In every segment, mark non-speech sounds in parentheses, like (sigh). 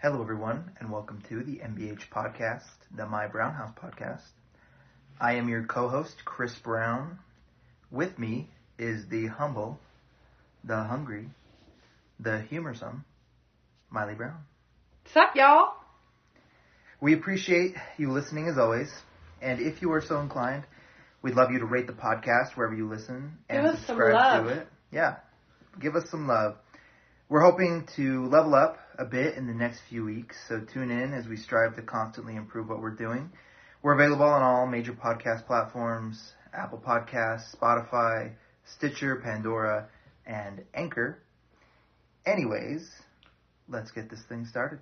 Hello, everyone, and welcome to the MBH podcast, the My Brown House podcast. I am your co host, Chris Brown. With me is the humble, the hungry, the humorsome, Mylee Brown. What's up, y'all? We appreciate you listening as always, and if you are so inclined, we'd love you to rate the podcast wherever you listen and Give us some subscribe love. to it. Yeah, give us some love. We're hoping to level up a bit in the next few weeks, so tune in as we strive to constantly improve what we're doing. We're available on all major podcast platforms Apple Podcasts, Spotify, Stitcher, Pandora, and Anchor. Anyways, let's get this thing started.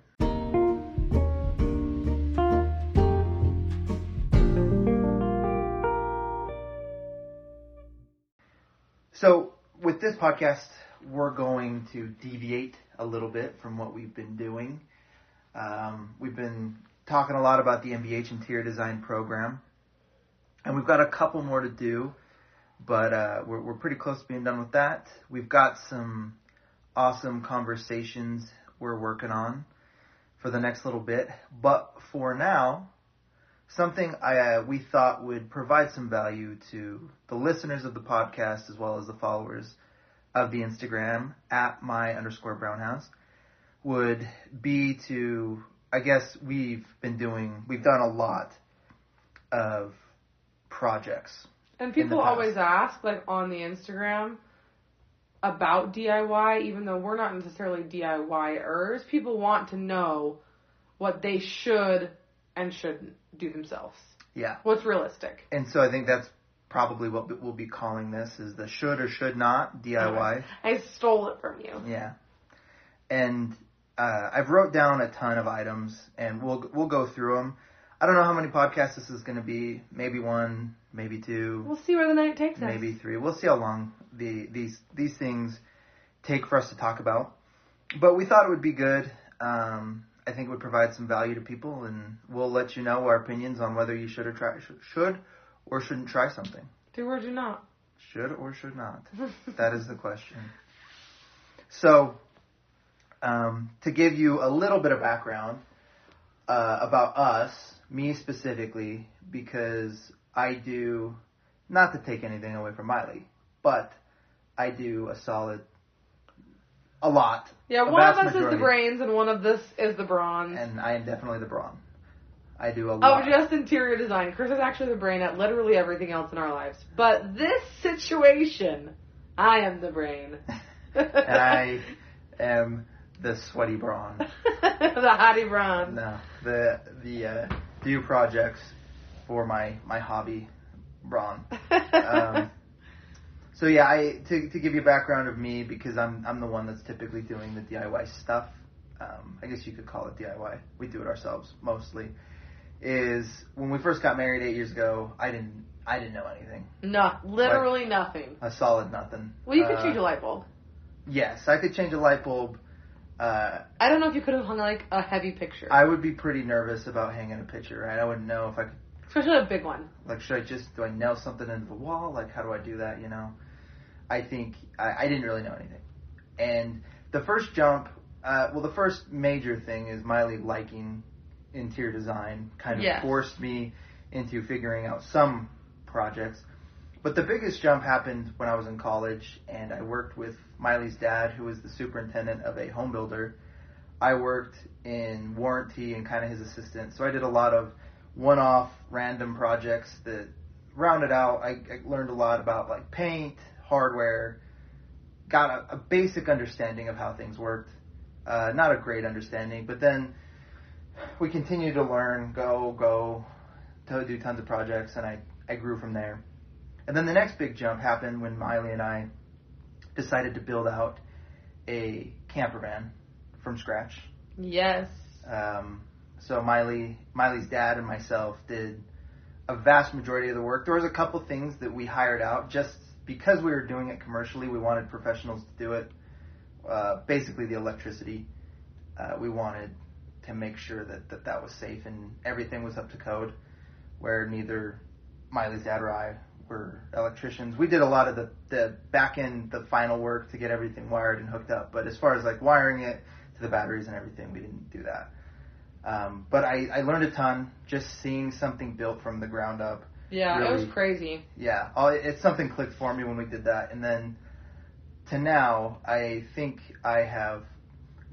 So, with this podcast, we're going to deviate a little bit from what we've been doing. Um, we've been talking a lot about the MBH interior design program, and we've got a couple more to do, but uh, we're, we're pretty close to being done with that. We've got some awesome conversations we're working on for the next little bit, but for now, something I uh, we thought would provide some value to the listeners of the podcast as well as the followers of the Instagram at my underscore brown house would be to I guess we've been doing we've done a lot of projects. And people always ask, like on the Instagram, about DIY, even though we're not necessarily DIYers. People want to know what they should and shouldn't do themselves. Yeah. What's realistic. And so I think that's probably what we'll be calling this is the should or should not DIY. I stole it from you. Yeah. And uh, I've wrote down a ton of items, and we'll we'll go through them. I don't know how many podcasts this is going to be. Maybe one, maybe two, We'll see where the night takes us. maybe three. We'll see how long the these these things take for us to talk about. But we thought it would be good. Um, I think it would provide some value to people, and we'll let you know our opinions on whether you should or try should or shouldn't try something. Do or do not. Should or should not. (laughs) That is the question. So, um, to give you a little bit of background uh, about us, me specifically, because I do, not to take anything away from Mylee, but I do a solid, a lot, yeah, one of us is the brains and one of this is the bronze. and I am definitely the brawn. I do a lot. Oh, just interior design. Chris is actually the brain at literally everything else in our lives. But this situation, I am the brain. (laughs) and I (laughs) am the sweaty brawn. (laughs) the hottie bronze. No, the the uh, do projects for my my hobby, Braun. Um, so yeah, I to to give you a background of me because I'm I'm the one that's typically doing the DIY stuff. Um, I guess you could call it DIY. We do it ourselves mostly. Is when we first got married eight years ago, I didn't I didn't know anything. no, literally nothing. A solid nothing. Well, you could Uh, change a light bulb. Yes, I could change a light bulb. Uh, I don't know if you could have hung like a heavy picture, I would be pretty nervous about hanging a picture, right? I wouldn't know if I could especially a big one. Like, should I just do I nail something into the wall? Like, how do I do that? You know, I think I, I didn't really know anything. And the first jump, uh, well, the first major thing is Mylee liking interior design. Kind of forced me into figuring out some projects. But the biggest jump happened when I was in college, and I worked with Mylee's dad, who was the superintendent of a home builder. I worked in warranty and kind of his assistant, so I did a lot of one-off random projects that rounded out. I, I learned a lot about like paint, hardware, got a, a basic understanding of how things worked. Uh, not a great understanding, but then we continued to learn, go, go, to do tons of projects, and I, I grew from there. And then the next big jump happened when Mylee and I decided to build out a camper van from scratch. Yes. Um, so Mylee, Mylee's dad and myself did a vast majority of the work. There was a couple things that we hired out just because we were doing it commercially. We wanted professionals to do it. Uh, basically, the electricity. Uh, we wanted to make sure that, that that was safe and everything was up to code. Where neither Mylee's dad or I were electricians. We did a lot of the, the back end, the final work to get everything wired and hooked up. But as far as like wiring it to the batteries and everything. We didn't do that. Um, but I, I learned a ton just seeing something built from the ground up. Yeah, it was crazy. Yeah, all, it's something clicked for me when we did that, and then to now, I think I have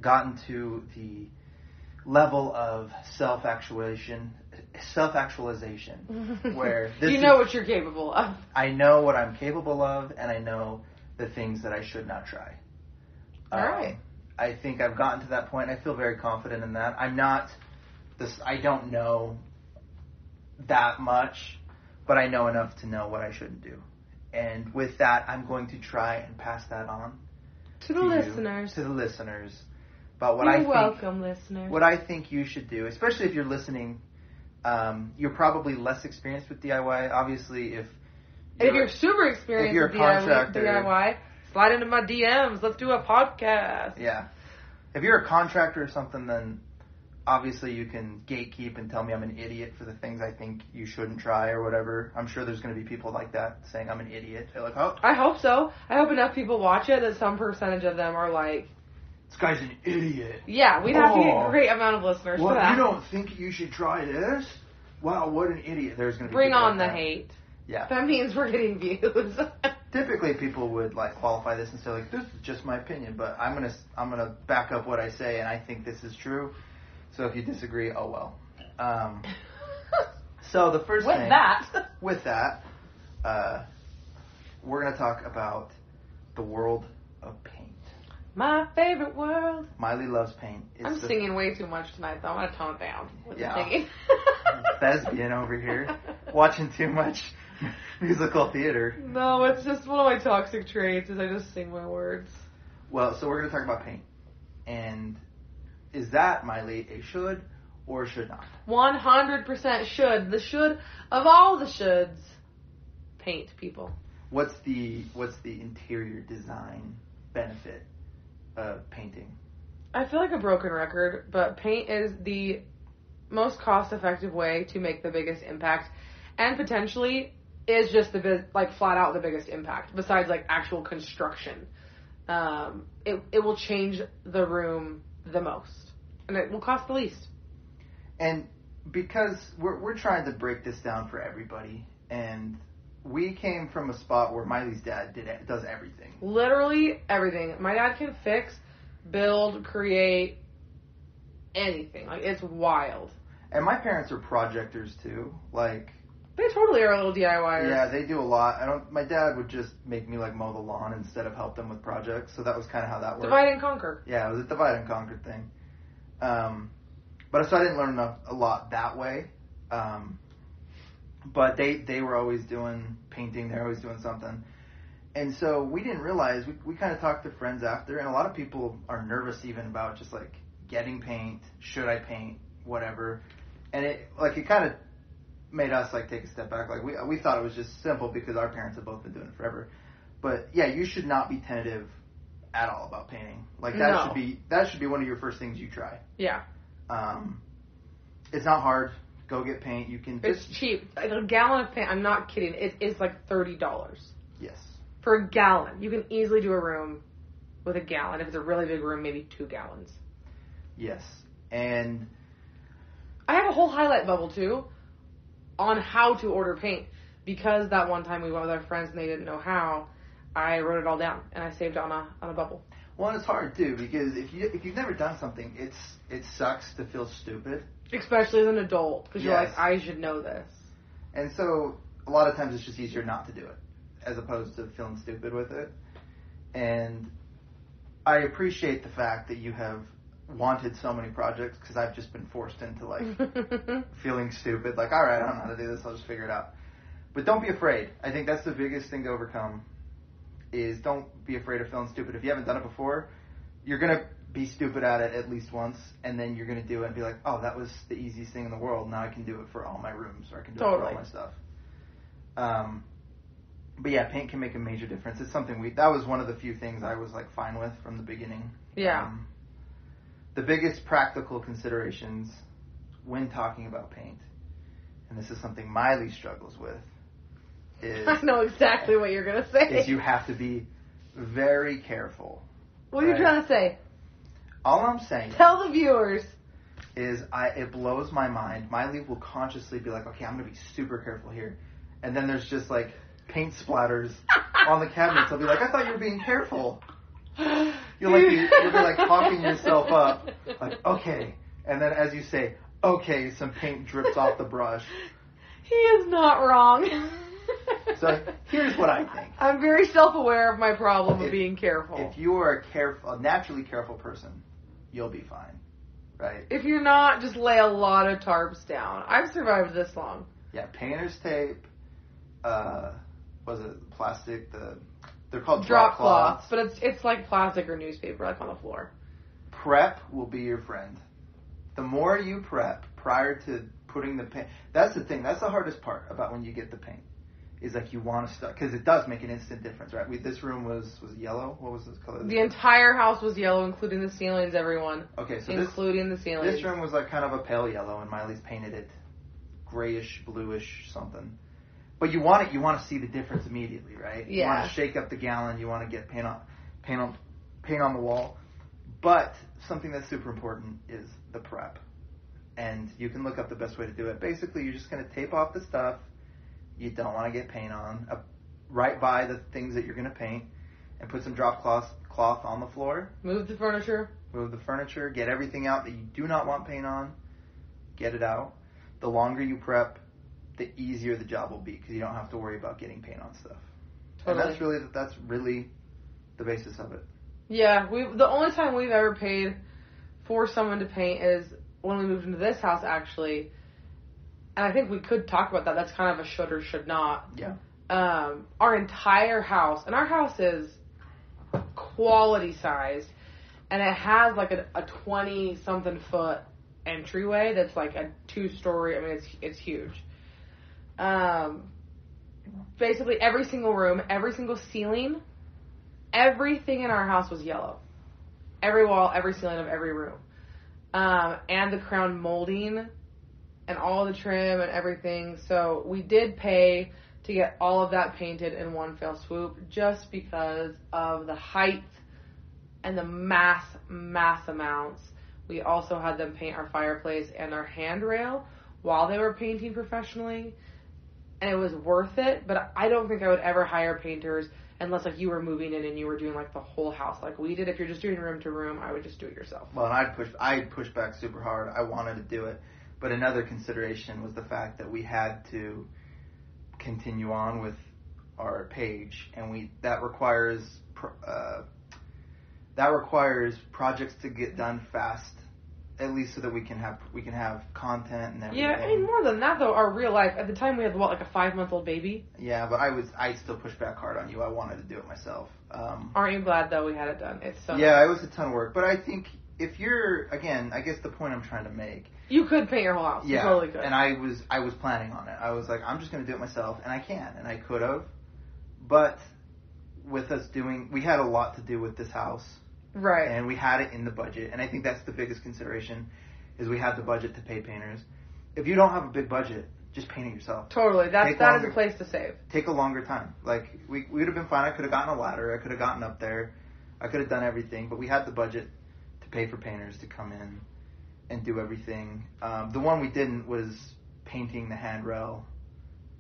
gotten to the level of self actualization, self (laughs) actualization, where you know is- what you're capable of. I know what I'm capable of, and I know the things that I should not try. All Um, right. I think I've gotten to that point. I feel very confident in that. I'm not this. I don't know that much, but I know enough to know what I shouldn't do. And with that, I'm going to try and pass that on To the to you, listeners. to the listeners. But what You're I think, welcome, listeners. what I think you should do, especially if you're listening, um, you're probably less experienced with DIY. Obviously, if And if you're super experienced you're with a DIY, contractor- DIY, slide into my DMs. Let's do a podcast. Yeah. If you're a contractor or something, then obviously you can gatekeep and tell me I'm an idiot for the things I think you shouldn't try or whatever. I'm sure there's going to be people like that saying I'm an idiot. They're like, oh, I hope so. I hope enough people watch it that some percentage of them are like, this guy's an idiot. yeah, we'd have to get Oh. a great amount of listeners for What, that. you don't think you should try this? Wow, what an idiot. There's going to be Bring people on the that. hate. Yeah. That means we're getting views. (laughs) Typically, people would like qualify this and say like, "This is just my opinion," but I'm gonna I'm gonna back up what I say, and I think this is true. So if you disagree, oh well. Um, (laughs) so the first With thing that, (laughs) with that, uh, we're gonna talk about the world of paint. My favorite world. Mylee loves paint. It's I'm the singing way too much tonight, though. I'm gonna tone it down with Yeah. the singing. (laughs) thespian over here, (laughs) watching too much musical theater. No, it's just one of my toxic traits. Is I just sing my words. Well, so we're gonna talk about paint, and is that Mylee a should or should not? One hundred percent should. The should of all the shoulds. Paint people. What's the what's the interior design benefit of painting? I feel like a broken record, but paint is the most cost-effective way to make the biggest impact, and potentially is just the biz- like flat out the biggest impact. Besides like actual construction, um, it it will change the room the most, and it will cost the least. And because we're we're trying to break this down for everybody, and we came from a spot where Mylee's dad did it, does everything. Literally everything. My dad can fix, build, create anything. Like it's wild. And my parents are projectors too. Like, They totally are a little DIYers. yeah, they do a lot. I don't. My dad would just make me like mow the lawn instead of help them with projects. So that was kind of how that worked. Divide and conquer. Yeah, it was a divide and conquer thing. Um, but so I didn't learn enough, a lot that way. Um, but they they were always doing painting. They're always doing something. And so we didn't realize we we kind of talked to friends after, and a lot of people are nervous even about just like getting paint. Should I paint? Whatever. And it like it kind of made us like take a step back. Like we we thought it was just simple because our parents have both been doing it forever. But yeah, you should not be tentative at all about painting. Like that No. should be that should be one of your first things you try. Yeah. Um, it's not hard. Go get paint. You can It's just cheap. Like a gallon of paint, I'm not kidding. It is like $30 yes. for a gallon. You can easily do a room with a gallon. If it's a really big room, maybe two gallons. Yes. And I have a whole highlight bubble too on how to order paint because that one time we went with our friends and they didn't know how. I wrote it all down and I saved it on a on a bubble. well, it's hard too because if you if you've never done something, it's it sucks to feel stupid. Especially as an adult because you're Yes. like I should know this. And so a lot of times it's just easier not to do it as opposed to feeling stupid with it. And I appreciate the fact that you have wanted so many projects because I've just been forced into like (laughs) feeling stupid. Like, all right, I don't know how to do this. I'll just figure it out. But don't be afraid. I think that's the biggest thing to overcome. Is don't be afraid of feeling stupid. If you haven't done it before, you're gonna be stupid at it at least once, and then you're gonna do it and be like, oh, that was the easiest thing in the world. Now I can do it for all my rooms, or I can do it for all my stuff. Um, but yeah, paint can make a major difference. It's something we that was one of the few things I was like fine with from the beginning. Yeah. Um, the biggest practical considerations when talking about paint, and this is something Mylee struggles with, is (laughs) I know exactly what you're gonna say. is you have to be very careful. what are you trying to say? All I'm saying Tell the viewers. is, I it blows my mind. Mylee will consciously be like, okay, I'm gonna be super careful here, and then there's just like paint splatters (laughs) on the cabinets. I'll be like, I thought you were being careful. (laughs) You'll like be, you'll be like talking yourself up, like okay, and then as you say, okay, some paint drips off the brush. (laughs) He is not wrong. So here's what I think. I'm very self-aware of my problem of being careful. If you are a careful, a naturally careful person, you'll be fine, right? If you're not, just lay a lot of tarps down. I've survived this long. Yeah, painter's tape. Uh, was it plastic? The they're called Drop drop, cloths, but it's it's like plastic or newspaper, like on the floor. Prep will be your friend. The more you prep prior to putting the paint, that's the thing. That's the hardest part about when you get the paint. Is like you want to start because it does make an instant difference, right? We, this room was was yellow. What was this color? The entire house was yellow, including the ceilings. Everyone, okay, so this including the ceilings. This room was like kind of a pale yellow, and Mylee's painted it grayish, bluish, something. But you want it. You want to see the difference immediately, right? Yeah. You want to shake up the gallon. You want to get paint on, paint on, paint on the wall. But something that's super important is the prep, and you can look up the best way to do it. Basically, you're just going to tape off the stuff you don't want to get paint on, uh, right by the things that you're going to paint, and put some drop cloth cloth on the floor Move the furniture. move the furniture, get everything out that you do not want paint on, get it out. The longer you prep, the easier the job will be because you don't have to worry about getting paint on stuff. And Totally. that's really that's really the basis of it. Yeah, we the only time we've ever paid for someone to paint is when we moved into this house actually. And I think we could talk about that. That's kind of a should or should not. Yeah. Um, our entire house, and our house is quality sized, and it has like a, a twenty something foot entryway that's like a two story. I mean, it's it's huge. Um, basically every single room, every single ceiling, everything in our house was yellow. Every wall, every ceiling of every room. Um, and the crown molding and all the trim and everything. So we did pay to get all of that painted in one fell swoop just because of the height and the mass, mass amounts. We also had them paint our fireplace and our handrail while they were painting professionally. And it was worth it, but I don't think I would ever hire painters unless like you were moving in and you were doing like the whole house like we did. If you're just doing room to room, I would just do it yourself. Well, and I'd push I'd push back super hard. I wanted to do it, but another consideration was the fact that we had to continue on with our page, and we that requires uh, that requires projects to get done fast, at least so that we can have we can have content and everything. Yeah, I mean more than that though, our real life at the time we had what like a five month old baby. Yeah, but I was I still pushed back hard on you. I wanted to do it myself. Um, Aren't you glad though we had it done? It's so yeah, it was a ton of work, but I think if you're again, I guess the point I'm trying to make you could paint your whole house. Yeah, you totally could. and I was I was planning on it. I was like, I'm just gonna do it myself, and I can, and I could have, but with us doing, we had a lot to do with this house, right. and we had it in the budget, and I think that's the biggest consideration, is we had the budget to pay painters. If you don't have a big budget, just paint it yourself. totally. That's Take that is longer. a place to save. Take a longer time. Like we we would have been fine. I could have gotten a ladder. I could have gotten up there. I could have done everything, but we had the budget to pay for painters to come in and do everything. Um, the one we didn't was painting the handrail.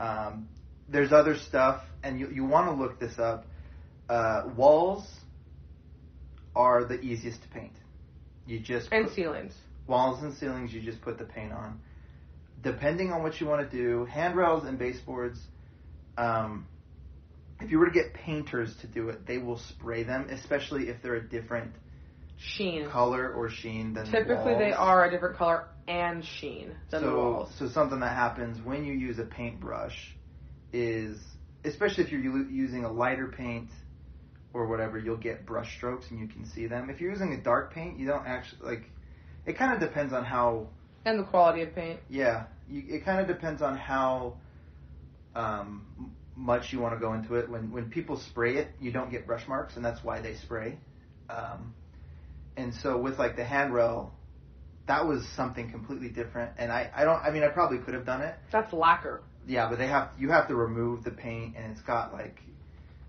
Um, there's other stuff, and you you want to look this up. Uh, walls are the easiest to paint. You just And put- ceilings. walls and ceilings you just put the paint on depending on what you want to do handrails and baseboards um, if you were to get painters to do it they will spray them especially if they're a different Sheen. color or sheen than the Typically they are a different color and sheen than so, the walls. so something that happens when you use a paintbrush is especially if you're using a lighter paint or whatever you'll get brush strokes and you can see them if you're using a dark paint you don't actually like it kind of depends on how And the quality of paint. Yeah, you, it kind of depends on how um, much you want to go into it. When when people spray it, you don't get brush marks, and that's why they spray. Um, and so with like the handrail, that was something completely different. And I, I don't I mean I probably could have done it. That's lacquer. Yeah, but they have you have to remove the paint, and it's got like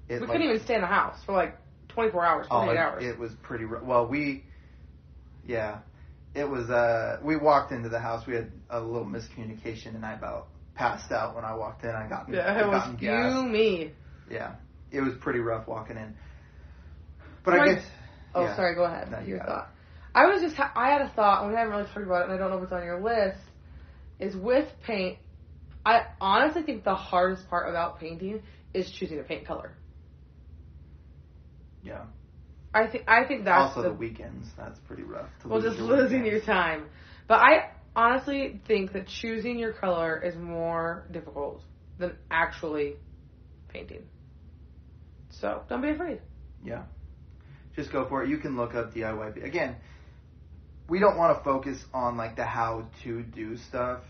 it we like couldn't even stay in the house for like 24 hours, oh, it, hours. it was pretty well. We Yeah, it was. Uh, we walked into the house. We had a little miscommunication, and I about passed out when I walked in. I got Yeah, it was you me. Yeah, it was pretty rough walking in. But Right. I guess. Oh, yeah. sorry. Go ahead. No, you Your got it. thought. I was just. Ha- I had a thought. and We haven't really talked about it, and I don't know if it's on your list. Is with paint. I honestly think the hardest part about painting is choosing a paint color. Yeah. I think. I think that's also the, the, weekends. That's pretty rough. To well, just your losing weekends. your time. But I honestly think that choosing your color is more difficult than actually painting. So don't be afraid. Yeah. Just go for it. You can look up DIY. Again, we don't want to focus on like the how to do stuff.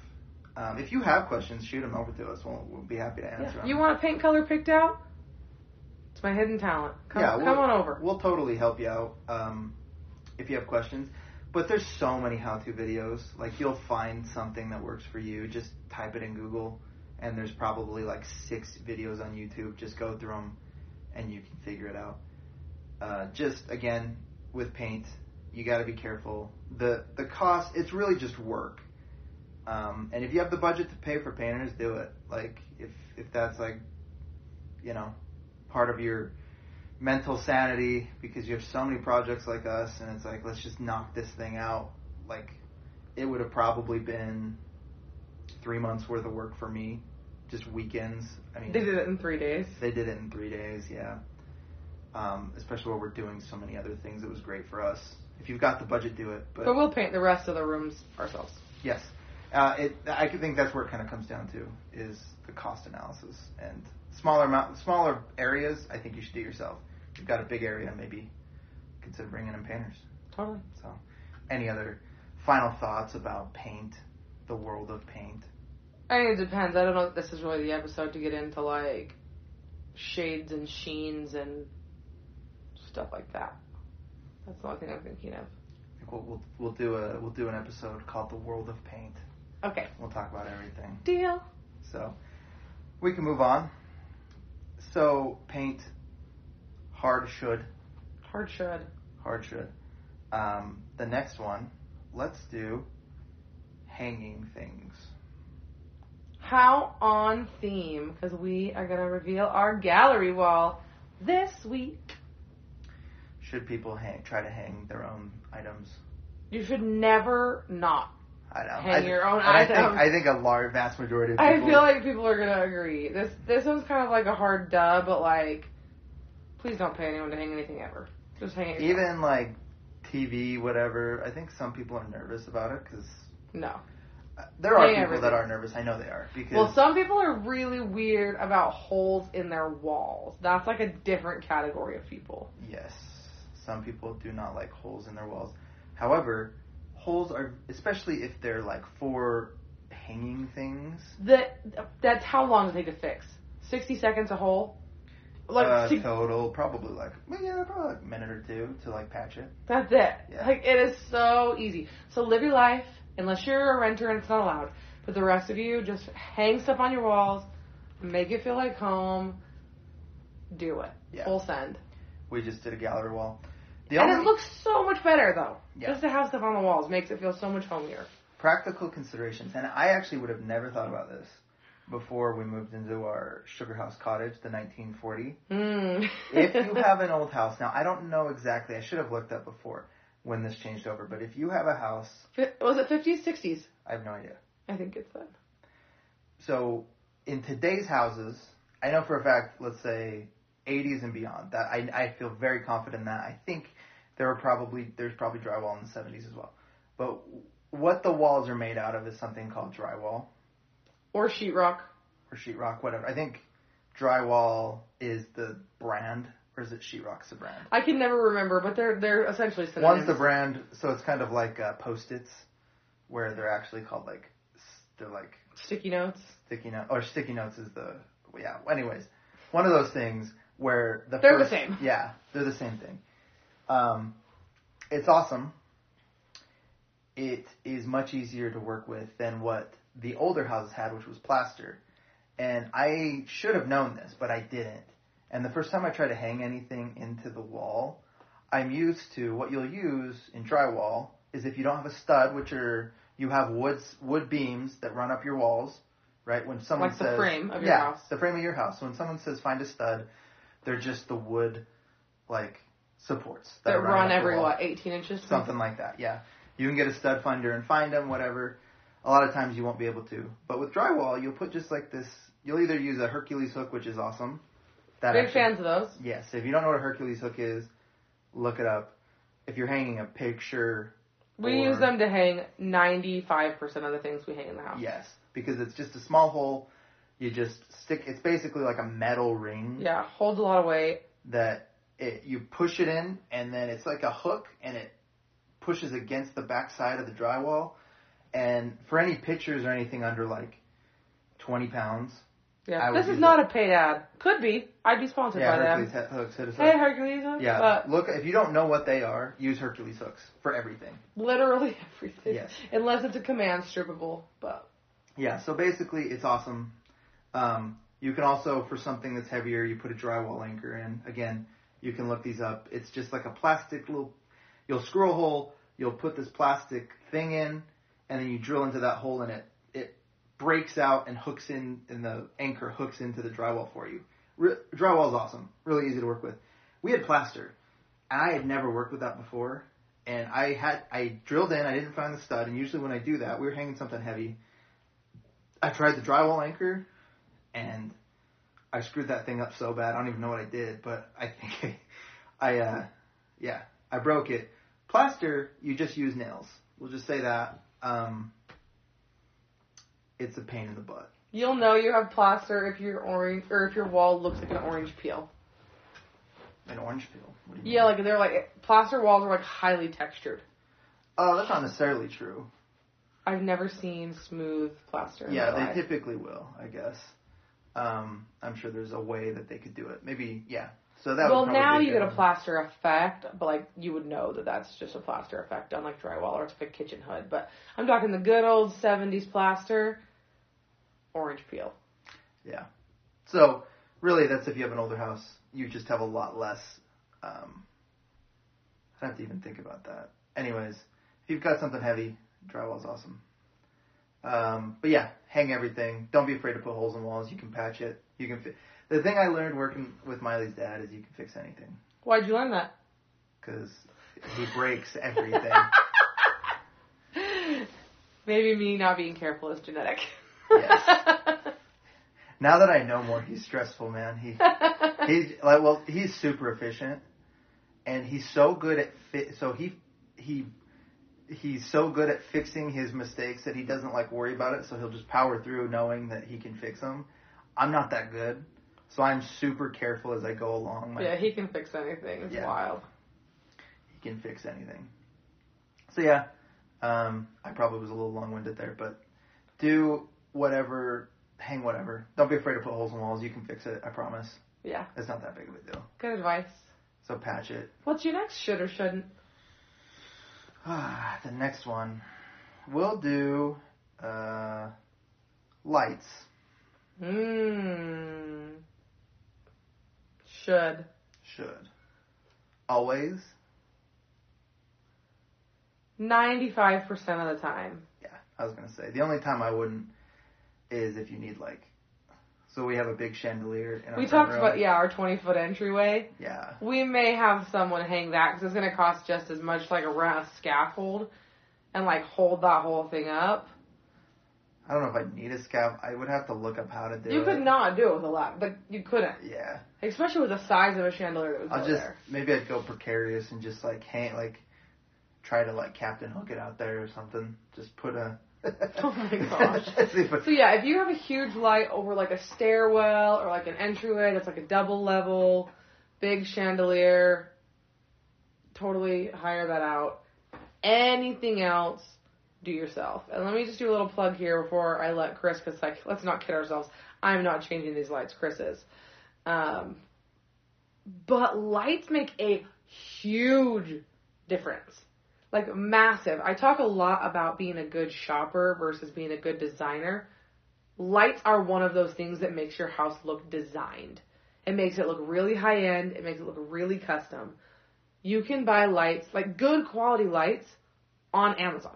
Um, if you have questions, shoot them over to us. We'll, we'll be happy to answer them. You want a paint color picked out? It's my hidden talent. Come, Yeah, come we'll- on over. We'll totally help you out um, if you have questions. But there's so many how-to videos. Like you'll find something that works for you. Just type it in Google, and there's probably like six videos on YouTube. Just go through them, and you can figure it out. Uh, just again with paint, you got to be careful. the The cost, it's really just work. Um, and if you have the budget to pay for painters, do it. Like if if that's like, you know, part of your mental sanity because you have so many projects like us and it's like let's just knock this thing out like it would have probably been three months worth of work for me just weekends i mean They did it in three days. they did it in three days yeah um, especially while we're doing so many other things it was great for us if you've got the budget do it but, But we'll paint the rest of the rooms ourselves. yes uh, it i think that's where it kind of comes down to is the cost analysis and smaller amount smaller areas i think you should do yourself if you've got a big area maybe consider bringing in painters Totally. so any other final thoughts about paint the world of paint I mean, it depends. I don't know if this is really the episode to get into like shades and sheens and stuff like that. That's the only thing I'm thinking of. We'll, we'll, we'll do a we'll do an episode called the world of paint Okay. we'll talk about everything Deal. so we can move on so paint hard should Hard should. hard should um, the next one let's do hanging things How on theme, because we are going to reveal our gallery wall this week. Should people hang try to hang their own items You should never not. I know. Hang I, your own I think items. I think a large vast majority of people. I feel like people are gonna agree. This this one's kind of like a hard dub, but like, please don't pay anyone to hang anything ever. Just hang it. yourself. even like TV, whatever. I think some people are nervous about it because no. there are people everything. that are nervous. I know they are because Well, some people are really weird about holes in their walls. That's like a different category of people. yes, some people do not like holes in their walls. However, holes are especially if they're like for hanging things. That that's how long does it take to fix? Sixty seconds a hole. Like uh, total, probably like well, yeah, probably like a minute or two to like patch it. That's it. Yeah. Like it is so easy. So live your life, unless you're a renter and it's not allowed. But the rest of you just hang stuff on your walls, make it feel like home. Do it. Yeah. Full send. We just did a gallery wall. The and only it looks so much better though. Yeah. Just to have stuff on the walls makes it feel so much homier. practical considerations, and I actually would have never thought about this before we moved into our sugar house cottage, the 1940. Mm. (laughs) If you have an old house, now I don't know exactly, I should have looked up before when this changed over, but if you have a house, was it fifties, sixties? I have no idea. I think it's that. So in today's houses, I know for a fact, let's say 80s and beyond, that I, I feel very confident in that. I think there are probably, there's probably drywall in the 70s as well. But what the walls are made out of is something called drywall. Or sheetrock. or sheetrock, whatever. I think drywall is the brand, or is it sheetrock's the brand? I can never remember, but they're they're essentially synonyms. One's the brand, so it's kind of like uh, post-its, where they're actually called like they're like Sticky notes. sticky note or sticky notes is the yeah. Anyways, one of those things where the They're the same. Yeah, they're the same thing. Um, it's awesome. It is much easier to work with than what the older houses had, which was plaster. And I should have known this, but I didn't. And the first time I tried to hang anything into the wall, I'm used to what you'll use in drywall is if you don't have a stud, which are you have woods wood beams that run up your walls, right? When someone Like the says frame of your yeah, house. the frame of your house. When someone says find a stud, they're just the wood like supports That run run every what, 18 inches? something like that. Yeah, you can get a stud finder and find them, whatever. A lot of times you won't be able to, but with drywall, you'll put just like this. You'll either use a Hercules hook, which is awesome. That Big actually- fans of those. Yes, if you don't know what a Hercules hook is, look it up. If you're hanging a picture, We Or- use them to hang 95% of the things we hang in the house. yes, because it's just a small hole. You just stick. It's basically like a metal ring Yeah, holds a lot of weight. that it, you push it in, and then it's like a hook, and it pushes against the back side of the drywall. And for any pictures or anything under like 20 pounds, Yeah, this is not a paid ad. Could be. I'd be sponsored yeah, by Hercules them. he- hooks hit us Hey, up. Hercules. hooks, Yeah, But look if you don't know what they are, use Hercules hooks for everything. literally (laughs) everything. Yes. Unless it's a command strippable. But Yeah, so basically it's awesome. Um, you can also, for something that's heavier, you put a drywall anchor in. Again, you can look these up. It's just like a plastic little, you'll screw a hole, you'll put this plastic thing in, and then you drill into that hole and it, it breaks out and hooks in, and the anchor hooks into the drywall for you. Re- drywall is awesome. Really easy to work with. We had plaster, and I had never worked with that before. And I had, I drilled in, I didn't find the stud, and usually when I do that, we were hanging something heavy. I tried the drywall anchor, and I screwed that thing up so bad. I don't even know what I did, but I think (laughs) I, uh, yeah, I broke it. Plaster, you just use nails. We'll just say that. Um, it's a pain in the butt. you'll know you have plaster if your orange or if your wall looks like an orange peel. An orange peel. What do you Yeah, mean? like they're like plaster walls are like highly textured. Oh, that's not necessarily true. I've never seen smooth plaster. in Yeah, they typically will, I guess. Um, I'm sure there's a way that they could do it. Maybe, yeah. So that. well, now you get a plaster effect, but like you would know that that's just a plaster effect on like drywall or it's like a kitchen hood. But I'm talking the good old '70s plaster, orange peel. Yeah. So really, that's if you have an older house. You just have a lot less. Um, I have to even think about that. Anyways, if you've got something heavy, drywall's awesome. Um, but yeah, hang everything. Don't be afraid to put holes in walls. You can patch it. You can. Fi- the thing I learned working with Mylee's dad is you can fix anything Why'd you learn that? because he breaks everything. (laughs) Maybe me not being careful is genetic. Yes. (laughs) now that I know more, he's stressful, man. He he's like well he's super efficient and he's so good at fit. so he he he's so good at fixing his mistakes that he doesn't like worry about it so he'll just power through knowing that he can fix them i'm not that good so i'm super careful as i go along like, yeah, he can fix anything. It's Yeah. wild. he can fix anything so yeah um, i probably was a little long-winded there but do whatever hang whatever don't be afraid to put holes in walls you can fix it i promise Yeah, it's not that big of a deal good advice. so patch it What's your next should or shouldn't? Ah, the next one. We'll do uh, lights. Mmm. Should. Should. Always? 95% of the time. Yeah, I was going to say. The only time I wouldn't is if you need, like, so we have a big chandelier in our We talked room. about, yeah, our 20 foot entryway. Yeah. We may have someone hang that because it's going to cost just as much like around a scaffold and like hold that whole thing up. I don't know if I'd need a scaffold. I would have to look up how to do you it. could not do it with a lot, but you couldn't. Yeah. Especially with the size of a chandelier that was I'll just, there. maybe I'd go precarious and just, like, hang, like, try to, like, Captain Hook it out there or something. Just put a. (laughs) Oh my gosh. (laughs) See if it- So yeah, if you have a huge light over like a stairwell or like an entryway that's like a double level, big chandelier, totally hire that out. Anything else, do yourself. And let me just do a little plug here before I let Chris, because like let's not kid ourselves. I'm not changing these lights. Chris is. Um, but lights make a huge difference like massive. I talk a lot about being a good shopper versus being a good designer. Lights are one of those things that makes your house look designed. It makes it look really high end. It makes it look really custom. You can buy lights, like good quality lights on Amazon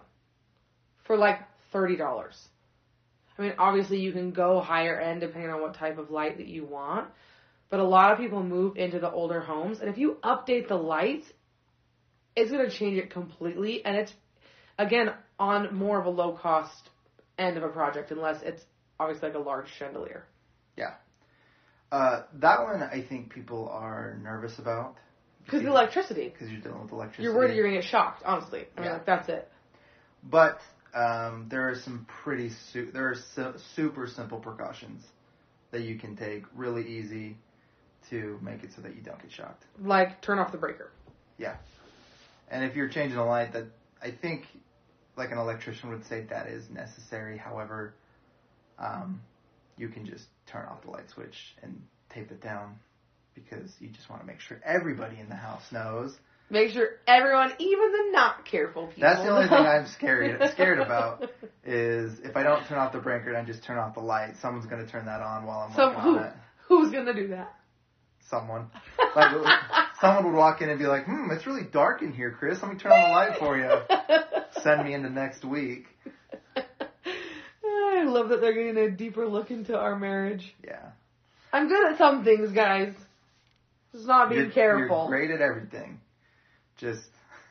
for like thirty dollars. I mean, obviously you can go higher end depending on what type of light that you want, but a lot of people move into the older homes, and if you update the lights, it's going to change it completely, and it's again on more of a low cost end of a project, unless it's obviously like a large chandelier. Yeah. Uh, that one I think people are nervous about Because the electricity, because you're dealing with electricity. you're worried you're going to get shocked. Honestly, I mean, Yeah. like that's it. But um, there are some pretty su- there are su- super simple precautions that you can take really easy to make it so that you don't get shocked. Like turn off the breaker. And if you're changing a light, that I think like an electrician would say that is necessary. However, um, you can just turn off the light switch and tape it down because you just want to make sure everybody in the house knows. Make sure everyone, even the not careful people. That's the only thing I'm scared scared about (laughs) is if I don't turn off the breaker and I just turn off the light, someone's going to turn that on while I'm Some- working who? on it. Who's gonna do that? Someone. Like, (laughs) Someone would walk in and be like, "Hmm, it's really dark in here, Chris. Let me turn on the light for you." Send me into next week. I love that they're getting a deeper look into our marriage. Yeah. I'm good at some things, guys. Just not being you're, careful. You're great at everything. Just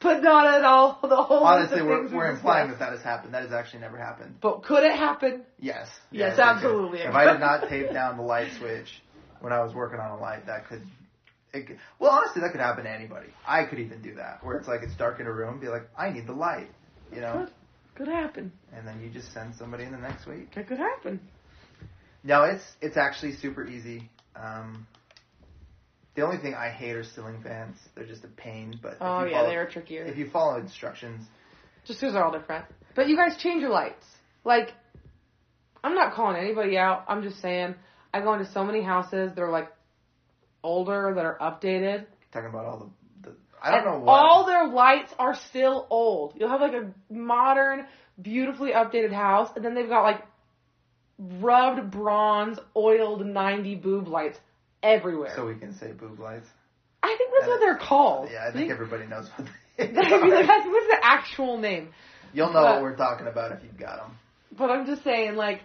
But not at all (laughs) the whole honestly, we're, we're we implying that that has happened. That has actually never happened. But could it happen? Yes. Yes, could. absolutely. If I did not (laughs) tape down the light switch when I was working on a light, that could. It well, honestly, that could happen to anybody. I could even do that, where it's like it's dark in a room, be like, I need the light, you know, Could happen. and then you just send somebody in the next week. It could happen. No, it's it's actually super easy. Um, the only thing I hate are ceiling fans. They're just a pain. But Oh yeah, follow, they are trickier. if you follow instructions, Just because they're all different. But you guys change your lights. Like, I'm not calling anybody out. I'm just saying, I go into so many houses They're like older, that are updated. talking about all the, the I don't and know what. All their lights are still old. You'll have like a modern, beautifully updated house, and then they've got like rubbed bronze, oiled 90 boob lights everywhere. so we can say boob lights. I think that's what they're called. Yeah, I think everybody knows what they I (laughs) mean, are. that's what's the actual name. You'll know but- what we're talking about if you've got them. But I'm just saying, like,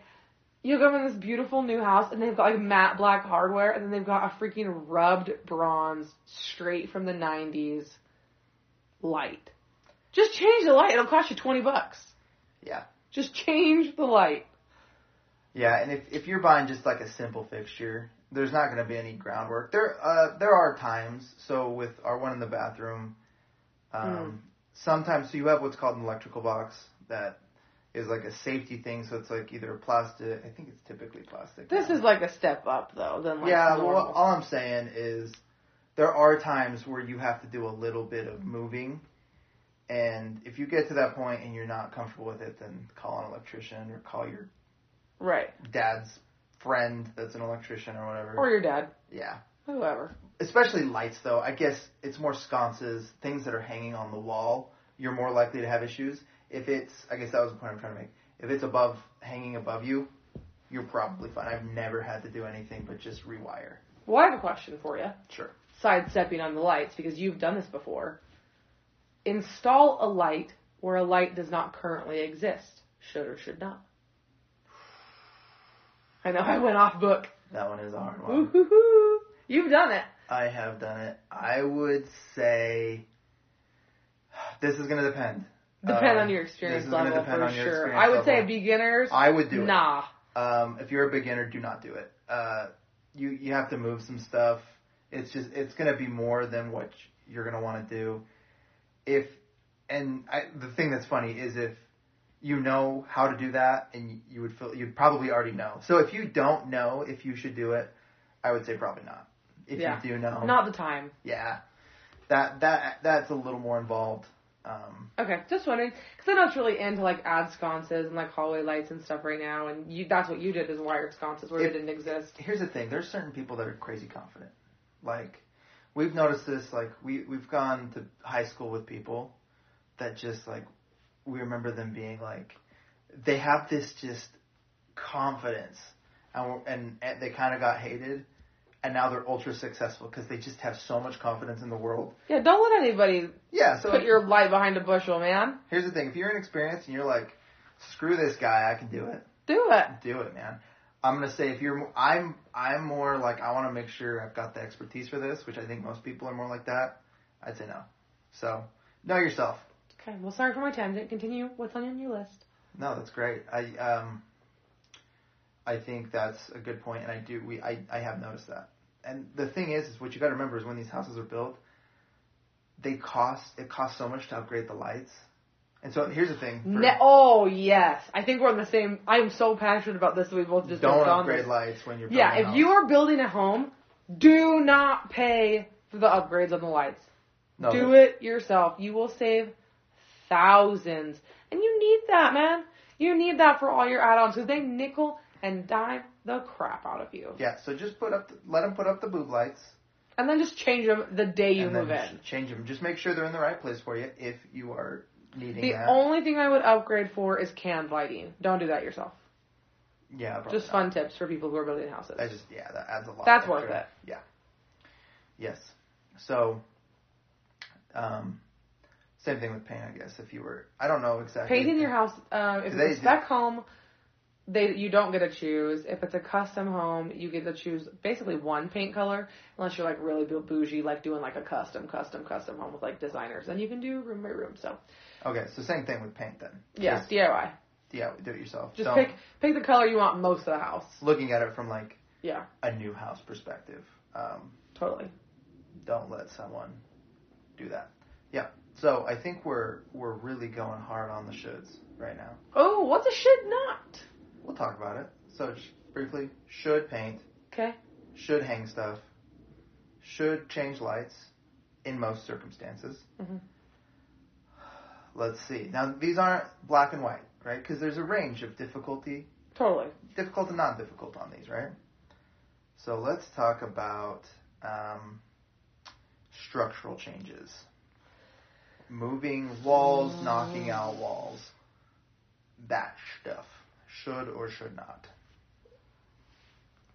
you go in this beautiful new house and they've got like matte black hardware and then they've got a freaking rubbed bronze straight from the 90s light. Just change the light. It'll cost you 20 bucks. Yeah. Just change the light. Yeah, and if if you're buying just like a simple fixture, there's not going to be any groundwork. There uh there are times. So with our one in the bathroom, um, Mm. sometimes so you have what's called an electrical box that is like a safety thing. So it's like either plastic. I think it's typically plastic. This now. is like a step up though than like yeah. normal. Well, all I'm saying is there are times where you have to do a little bit of moving. And if you get to that point and you're not comfortable with it, then call an electrician or call your right. dad's friend that's an electrician or whatever. Or your dad. yeah. Whoever. Especially lights though. I guess it's more sconces, things that are hanging on the wall, you're more likely to have issues. If it's I guess that was the point I'm trying to make. If it's above hanging above you, you're probably fine. I've never had to do anything but just rewire. Well, I have a question for you. Sure. sidestepping on the lights because you've done this before. Install a light where a light does not currently exist. Should or should not. I know I went off book. That one is a hard one. Woo-hoo-hoo. You've done it. I have done it. I would say this is gonna depend. Depend Uh, on your experience this is gonna level for sure. I would say beginners. I would do it. nah. Um, if you're a beginner, do not do it. Uh, you you have to move some stuff. It's just it's gonna be more than what you're gonna want to do. If and I, the thing that's funny is if you know how to do that and you would feel you'd probably already know. So if you don't know if you should do it, I would say probably not. If Yeah. you do know, Not the time. yeah, that that that's a little more involved. Um, Okay, just wondering because I know it's really into like ad sconces and like hallway lights and stuff right now, and you that's what you did is wire sconces where they didn't exist. here's the thing there's certain people that are crazy confident like we've noticed this like we we've gone to high school with people that just like we remember them being like they have this just confidence and and, and they kind of got hated and now they're ultra successful because they just have so much confidence in the world. Yeah, don't let anybody Yeah. So put your light behind a bushel, man. here's the thing: if you're inexperienced and you're like, screw this guy, I can do it. Do it. Do it, man. I'm gonna say if you're, I'm, I'm more like I want to make sure I've got the expertise for this, which I think most people are more like that. I'd say no. So know yourself. Okay, well, sorry for my tangent. Continue. What's on your new list? No, that's great. I um, I think that's a good point, and I do. We I, I have noticed that. And the thing is, is what you got to remember is when these houses are built, they cost. It costs so much to upgrade the lights. And so here's the thing. Ne- oh yes, I think we're on the same. I'm so passionate about this. that We both just don't upgrade this. lights when you're Yeah, if you are building a home, do not pay for the upgrades on the lights. no, do it yourself. You will save thousands, and you need that, man. You need that for all your add-ons because they nickel and dime the crap out of you, Yeah, so just put up, the, let them put up the boob lights, and then just change them the day you and move in. change them. Just make sure they're in the right place for you if you are needing The that. only thing I would upgrade for is canned lighting. Don't do that yourself. yeah, probably Just not. fun tips for people who are building houses. I just yeah, that adds a lot. That's extra. worth it. Yeah. Yes. So, um, same thing with paint, I guess. If you were, I don't know exactly. Painting your house, um, if Do it's they a spec home, they you don't get to choose. If it's a custom home, you get to choose basically one paint color, unless you're like really bougie, like doing like a custom, custom, custom home with like designers. Then you can do room by room. So Okay, so same thing with paint then. yeah, Just, DIY. yeah, do it yourself. Just Don't- pick pick the color you want most of the house. Looking at it from like Yeah, a new house perspective. Um, totally. don't let someone do that. Yeah. So I think we're we're really going hard on the shoulds right now. Oh, what's a should not? We'll talk about it. So just briefly, should paint, Okay. should hang stuff, should change lights in most circumstances. Mhm. Let's see. Now these aren't black and white, right? Because there's a range of difficulty, Totally. difficult and non-difficult on these, right? So let's talk about um, structural changes. Moving walls, knocking out walls. That stuff. Should or should not.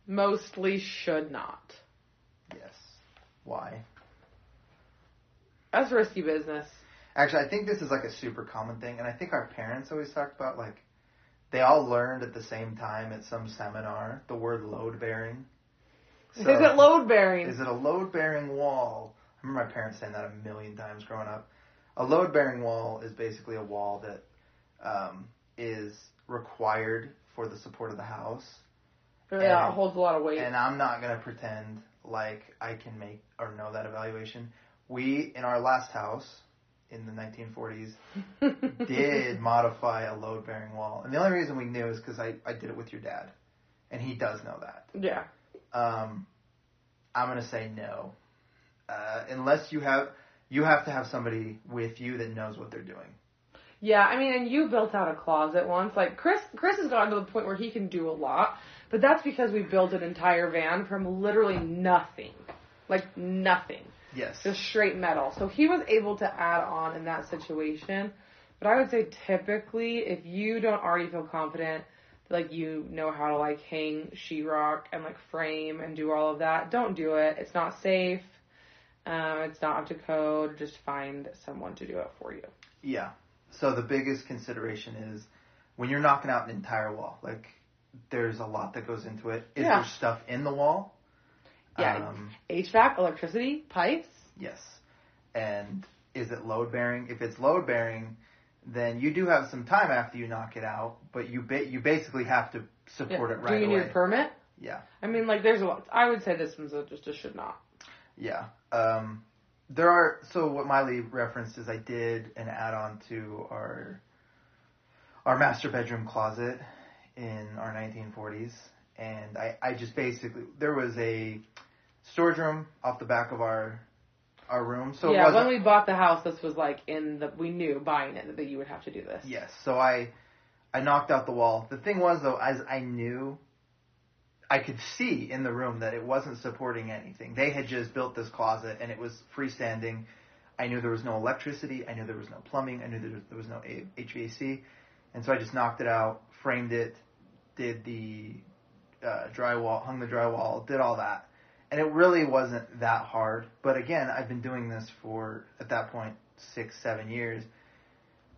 Mostly should not. Yes. Why? That's risky business. Actually, I think this is like a super common thing, and I think our parents always talked about like they all learned at the same time at some seminar the word load bearing. is it load bearing? Is it a load bearing wall? I remember my parents saying that a million times growing up. A load bearing wall is basically a wall that um, is required for the support of the house. yeah, and- it holds a lot of weight. And I'm not going to pretend like I can make or know that evaluation. We, in our last house in the 1940s, (laughs) did modify a load bearing wall. And the only reason we knew is because I, I did it with your dad. And he does know that. yeah. Um, I'm going to say no. Uh, unless you have, you have to have somebody with you that knows what they're doing. Yeah, I mean, and you built out a closet once. Like Chris, Chris has gotten to the point where he can do a lot, but that's because we built an entire van from literally nothing, like nothing, Yes. just straight metal. So he was able to add on in that situation. But I would say typically, if you don't already feel confident, like you know how to like hang sheetrock and like frame and do all of that, don't do it. It's not safe. Um, it's not up to code. Just find someone to do it for you. Yeah. So the biggest consideration is when you're knocking out an entire wall, like there's a lot that goes into it. Is Yeah. there stuff in the wall? Yeah. Um, HVAC, electricity, pipes. yes. And is it load bearing? If it's load bearing, then you do have some time after you knock it out, but you ba- you basically have to support Yeah. it right away. Do you away. need a permit? Yeah. I mean, like, there's a lot. I would say this one's a, just a should not. Yeah. Um, there are so what Mylee referenced is I did an add-on to our our master bedroom closet in our 1940s, and I I just basically there was a storage room off the back of our our room, so yeah, when we bought the house, this was like in the. We knew buying it that you would have to do this. Yes. So I I knocked out the wall. The thing was though, as I knew I could see in the room that it wasn't supporting anything. They had just built this closet and it was freestanding. I knew there was no electricity. I knew there was no plumbing. I knew there was, no HVAC. And so I just knocked it out, framed it, did the uh, drywall, hung the drywall, did all that. and it really wasn't that hard. But again, I've been doing this for at that point six, seven years.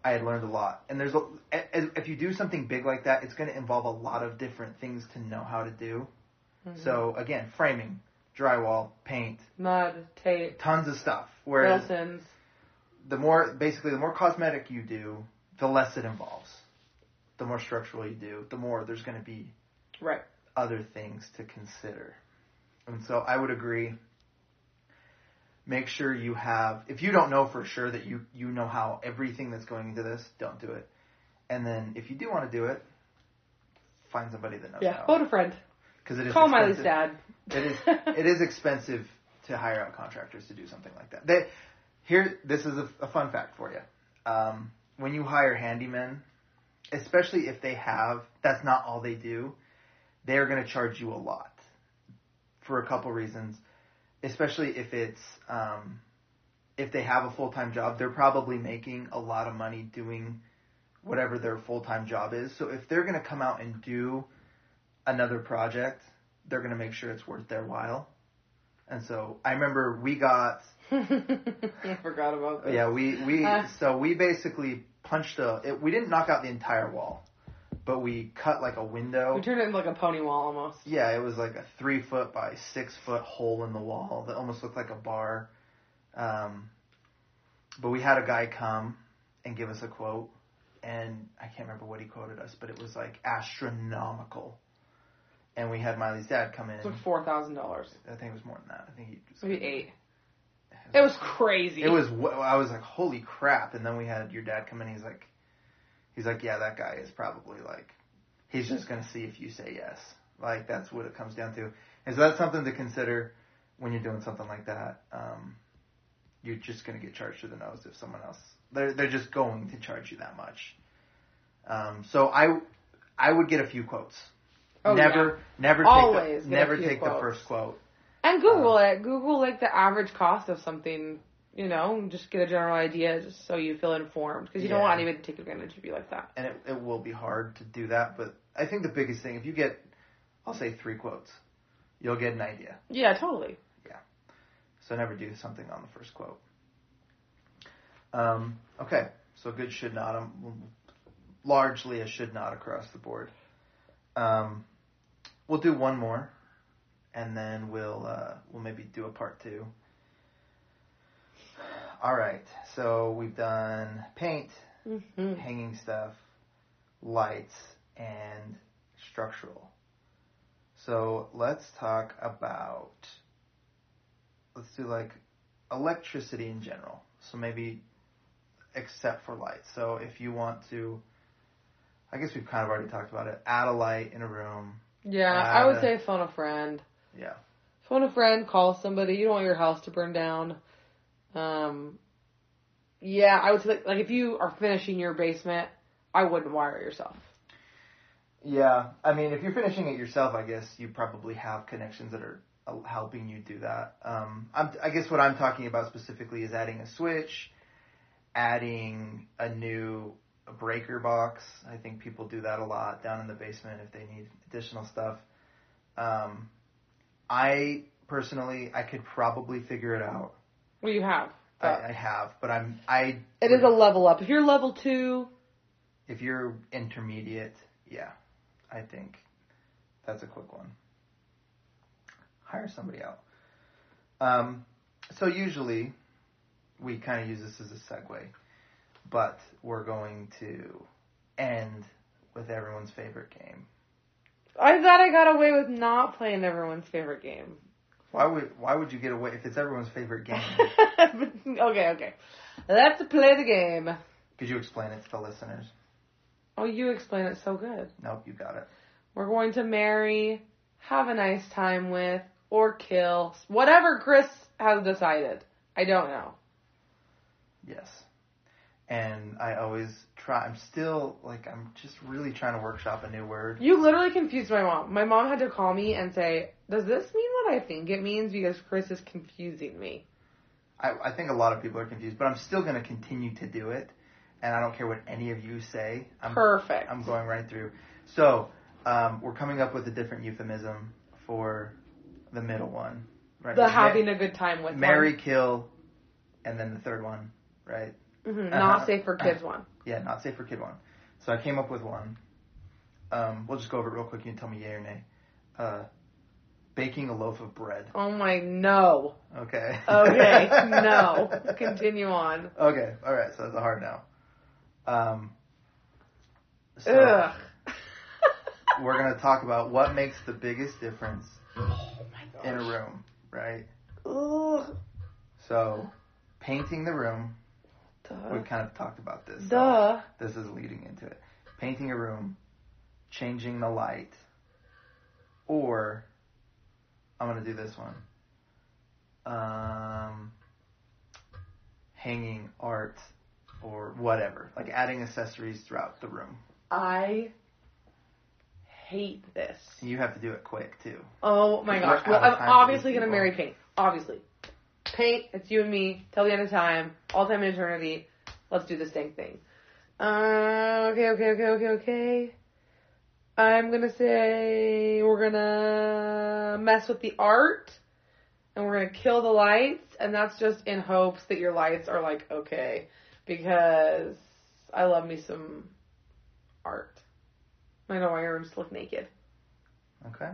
I had learned a lot, and there's a, if you do something big like that, it's going to involve a lot of different things to know how to do. Mhm. So again, framing, drywall, paint, mud, tape, tons of stuff. Whereas Wilsons. the more basically the more cosmetic you do, the less it involves. The more structural you do, the more there's going to be Right. other things to consider. And so I would agree. Make sure you have if you don't know for sure that you you know how everything that's going into this, don't do it. And then if you do want to do it, find somebody that knows Yeah. how. Phone a friend. Because it is Call Mylee's expensive. dad. It is (laughs) it is expensive to hire out contractors to do something like that. They, here, this is a, a fun fact for you. Um, when you hire handymen, especially if they have, that's not all they do. They're going to charge you a lot for a couple reasons. Especially if it's um, if they have a full time job, they're probably making a lot of money doing whatever their full time job is. So if they're going to come out and do another project, they're going to make sure it's worth their while. And so I remember we got (laughs) I forgot about this. yeah we we Uh. so we basically punched a it, we didn't knock out the entire wall, but we cut like a window. We turned it into like a pony wall almost. Yeah, it was like a three foot by six foot hole in the wall that almost looked like a bar. Um, but we had a guy come and give us a quote, and I can't remember what he quoted us, but it was like astronomical. And we had Mylee's dad come in. It was like four thousand dollars. I think it was more than that. I think he just Maybe eight. It was crazy. It was. I was like, holy crap! And then we had your dad come in. He's like, he's like, yeah, that guy is probably like, he's just gonna see if you say yes. Like that's what it comes down to. And so that's something to consider when you're doing something like that. Um, you're just gonna get charged to the nose if someone else. They're they're just going to charge you that much. Um, so I I would get a few quotes. Oh, never never Always take the, never take the first quote. And Google it. Google like the average cost of something. You know, just get a general idea, just so you feel informed, because you don't want anybody to take advantage of you like that. and it, it will be hard to do that. But I think the biggest thing, if you get, I'll say three quotes, you'll get an idea. Yeah, totally. Yeah. So never do something on the first quote. Um, okay, so good should not, um, largely a should not across the board. Um, we'll do one more, and then we'll uh, we'll maybe do a part two. All right, so we've done paint, hmm hanging stuff, lights, and structural. So let's talk about, let's do like electricity in general. So maybe except for lights. So if you want to, I guess we've kind of already talked about it, add a light in a room. Yeah, I would say phone a friend. Yeah. Phone a friend, call somebody. You don't want your house to burn down. Um, yeah, I would say like, like if you are finishing your basement, I wouldn't wire it yourself. Yeah, I mean, if you're finishing it yourself, I guess you probably have connections that are uh, helping you do that. Um, I guess what I'm talking about specifically is adding a switch, adding a new breaker box. I think people do that a lot down in the basement if they need additional stuff. Um, I personally, I could probably figure it out. Well, you have. I, I have, but I'm I. it is a level up. If you're level two, If you're intermediate, yeah, I think that's a quick one. Hire somebody out. Um, so usually we kind of use this as a segue, but we're going to end with everyone's favorite game. I thought I got away with not playing everyone's favorite game. Why would why would you get away if it's everyone's favorite game? (laughs) okay, okay. Let's play the game. Could you explain it to the listeners? Oh, you explain it so good. Nope, you got it. We're going to marry, have a nice time with, or kill. Whatever Chris has decided. I don't know. Yes. And I always try. I'm still like I'm just really trying to workshop a new word. You literally confused my mom. My mom had to call me and say, Does this mean what I think it means? Because Chris is confusing me. I, I think a lot of people are confused, but I'm still going to continue to do it, and I don't care what any of you say. I'm Perfect. I'm going right through. So um, we're coming up with a different euphemism for the middle one. right? The having a good time with Mary, kill, and then the third one, right? Mhm, Uh-huh. Not safe for kids (laughs) one. Yeah, not safe for kid one. So I came up with one. Um, we'll just go over it real quick. You can tell me yay or nay. Uh, baking a loaf of bread. Oh my no. Okay. Okay, (laughs) no. Continue on. Okay, all right. So that's a hard no. Um, so Ugh. (laughs) we're gonna talk about what makes the biggest difference oh in a room, right? Ugh. So painting the room. We Duh. kind of talked about this. so this is leading into it. Painting a room, changing the light, or I'm gonna do this one. Um, hanging art or whatever, like adding accessories throughout the room. I hate this. You have to do it quick too. Oh my gosh. Well, I'm obviously gonna marry paint. Obviously. Paint, it's you and me, till the end of time, all time in eternity. Let's do this dang thing. Uh, okay, okay, okay, okay, okay. I'm gonna say we're gonna mess with the art and we're gonna kill the lights and that's just in hopes that your lights are like okay because I love me some art. I rooms to look naked. Okay.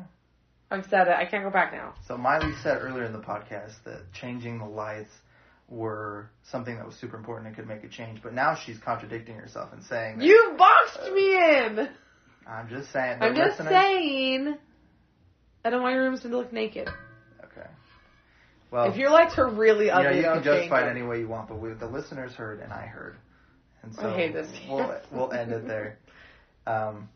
I've said it. I can't go back now. So Mylee said earlier in the podcast that changing the lights were something that was super important and could make a change, but now she's contradicting herself and saying that, You boxed me in. I'm just saying. I'm just listeners- saying. I don't want your rooms to look naked. Okay. Well, if your lights are really you, ugly, know, you though, can justify it any way you want, but we, the listeners heard and I heard, and I so hate this. we'll we'll end it there. (laughs) Um,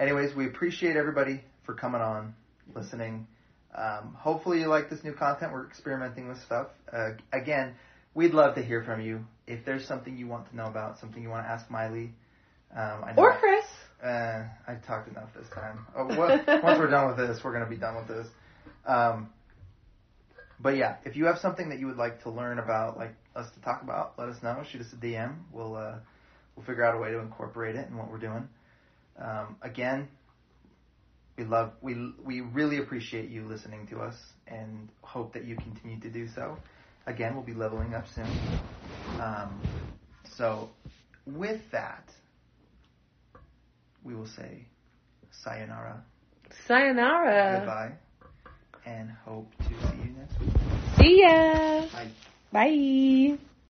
anyways, we appreciate everybody for coming on, listening. Um, hopefully, you like this new content. We're experimenting with stuff. Uh, again, we'd love to hear from you. If there's something you want to know about, something you want to ask Mylee, um, I know Or Chris. uh, I talked enough this time. What, once we're done with this, we're going to be done with this. Um, but yeah, if you have something that you would like to learn about, like us to talk about, let us know. Shoot us a DM. We'll uh, we'll figure out a way to incorporate it in what we're doing. Um, again, we love we we really appreciate you listening to us and hope that you continue to do so. Again, we'll be leveling up soon. Um, so, with that, we will say sayonara, Sayonara. goodbye, and hope to see you next week. See ya. Bye. Bye.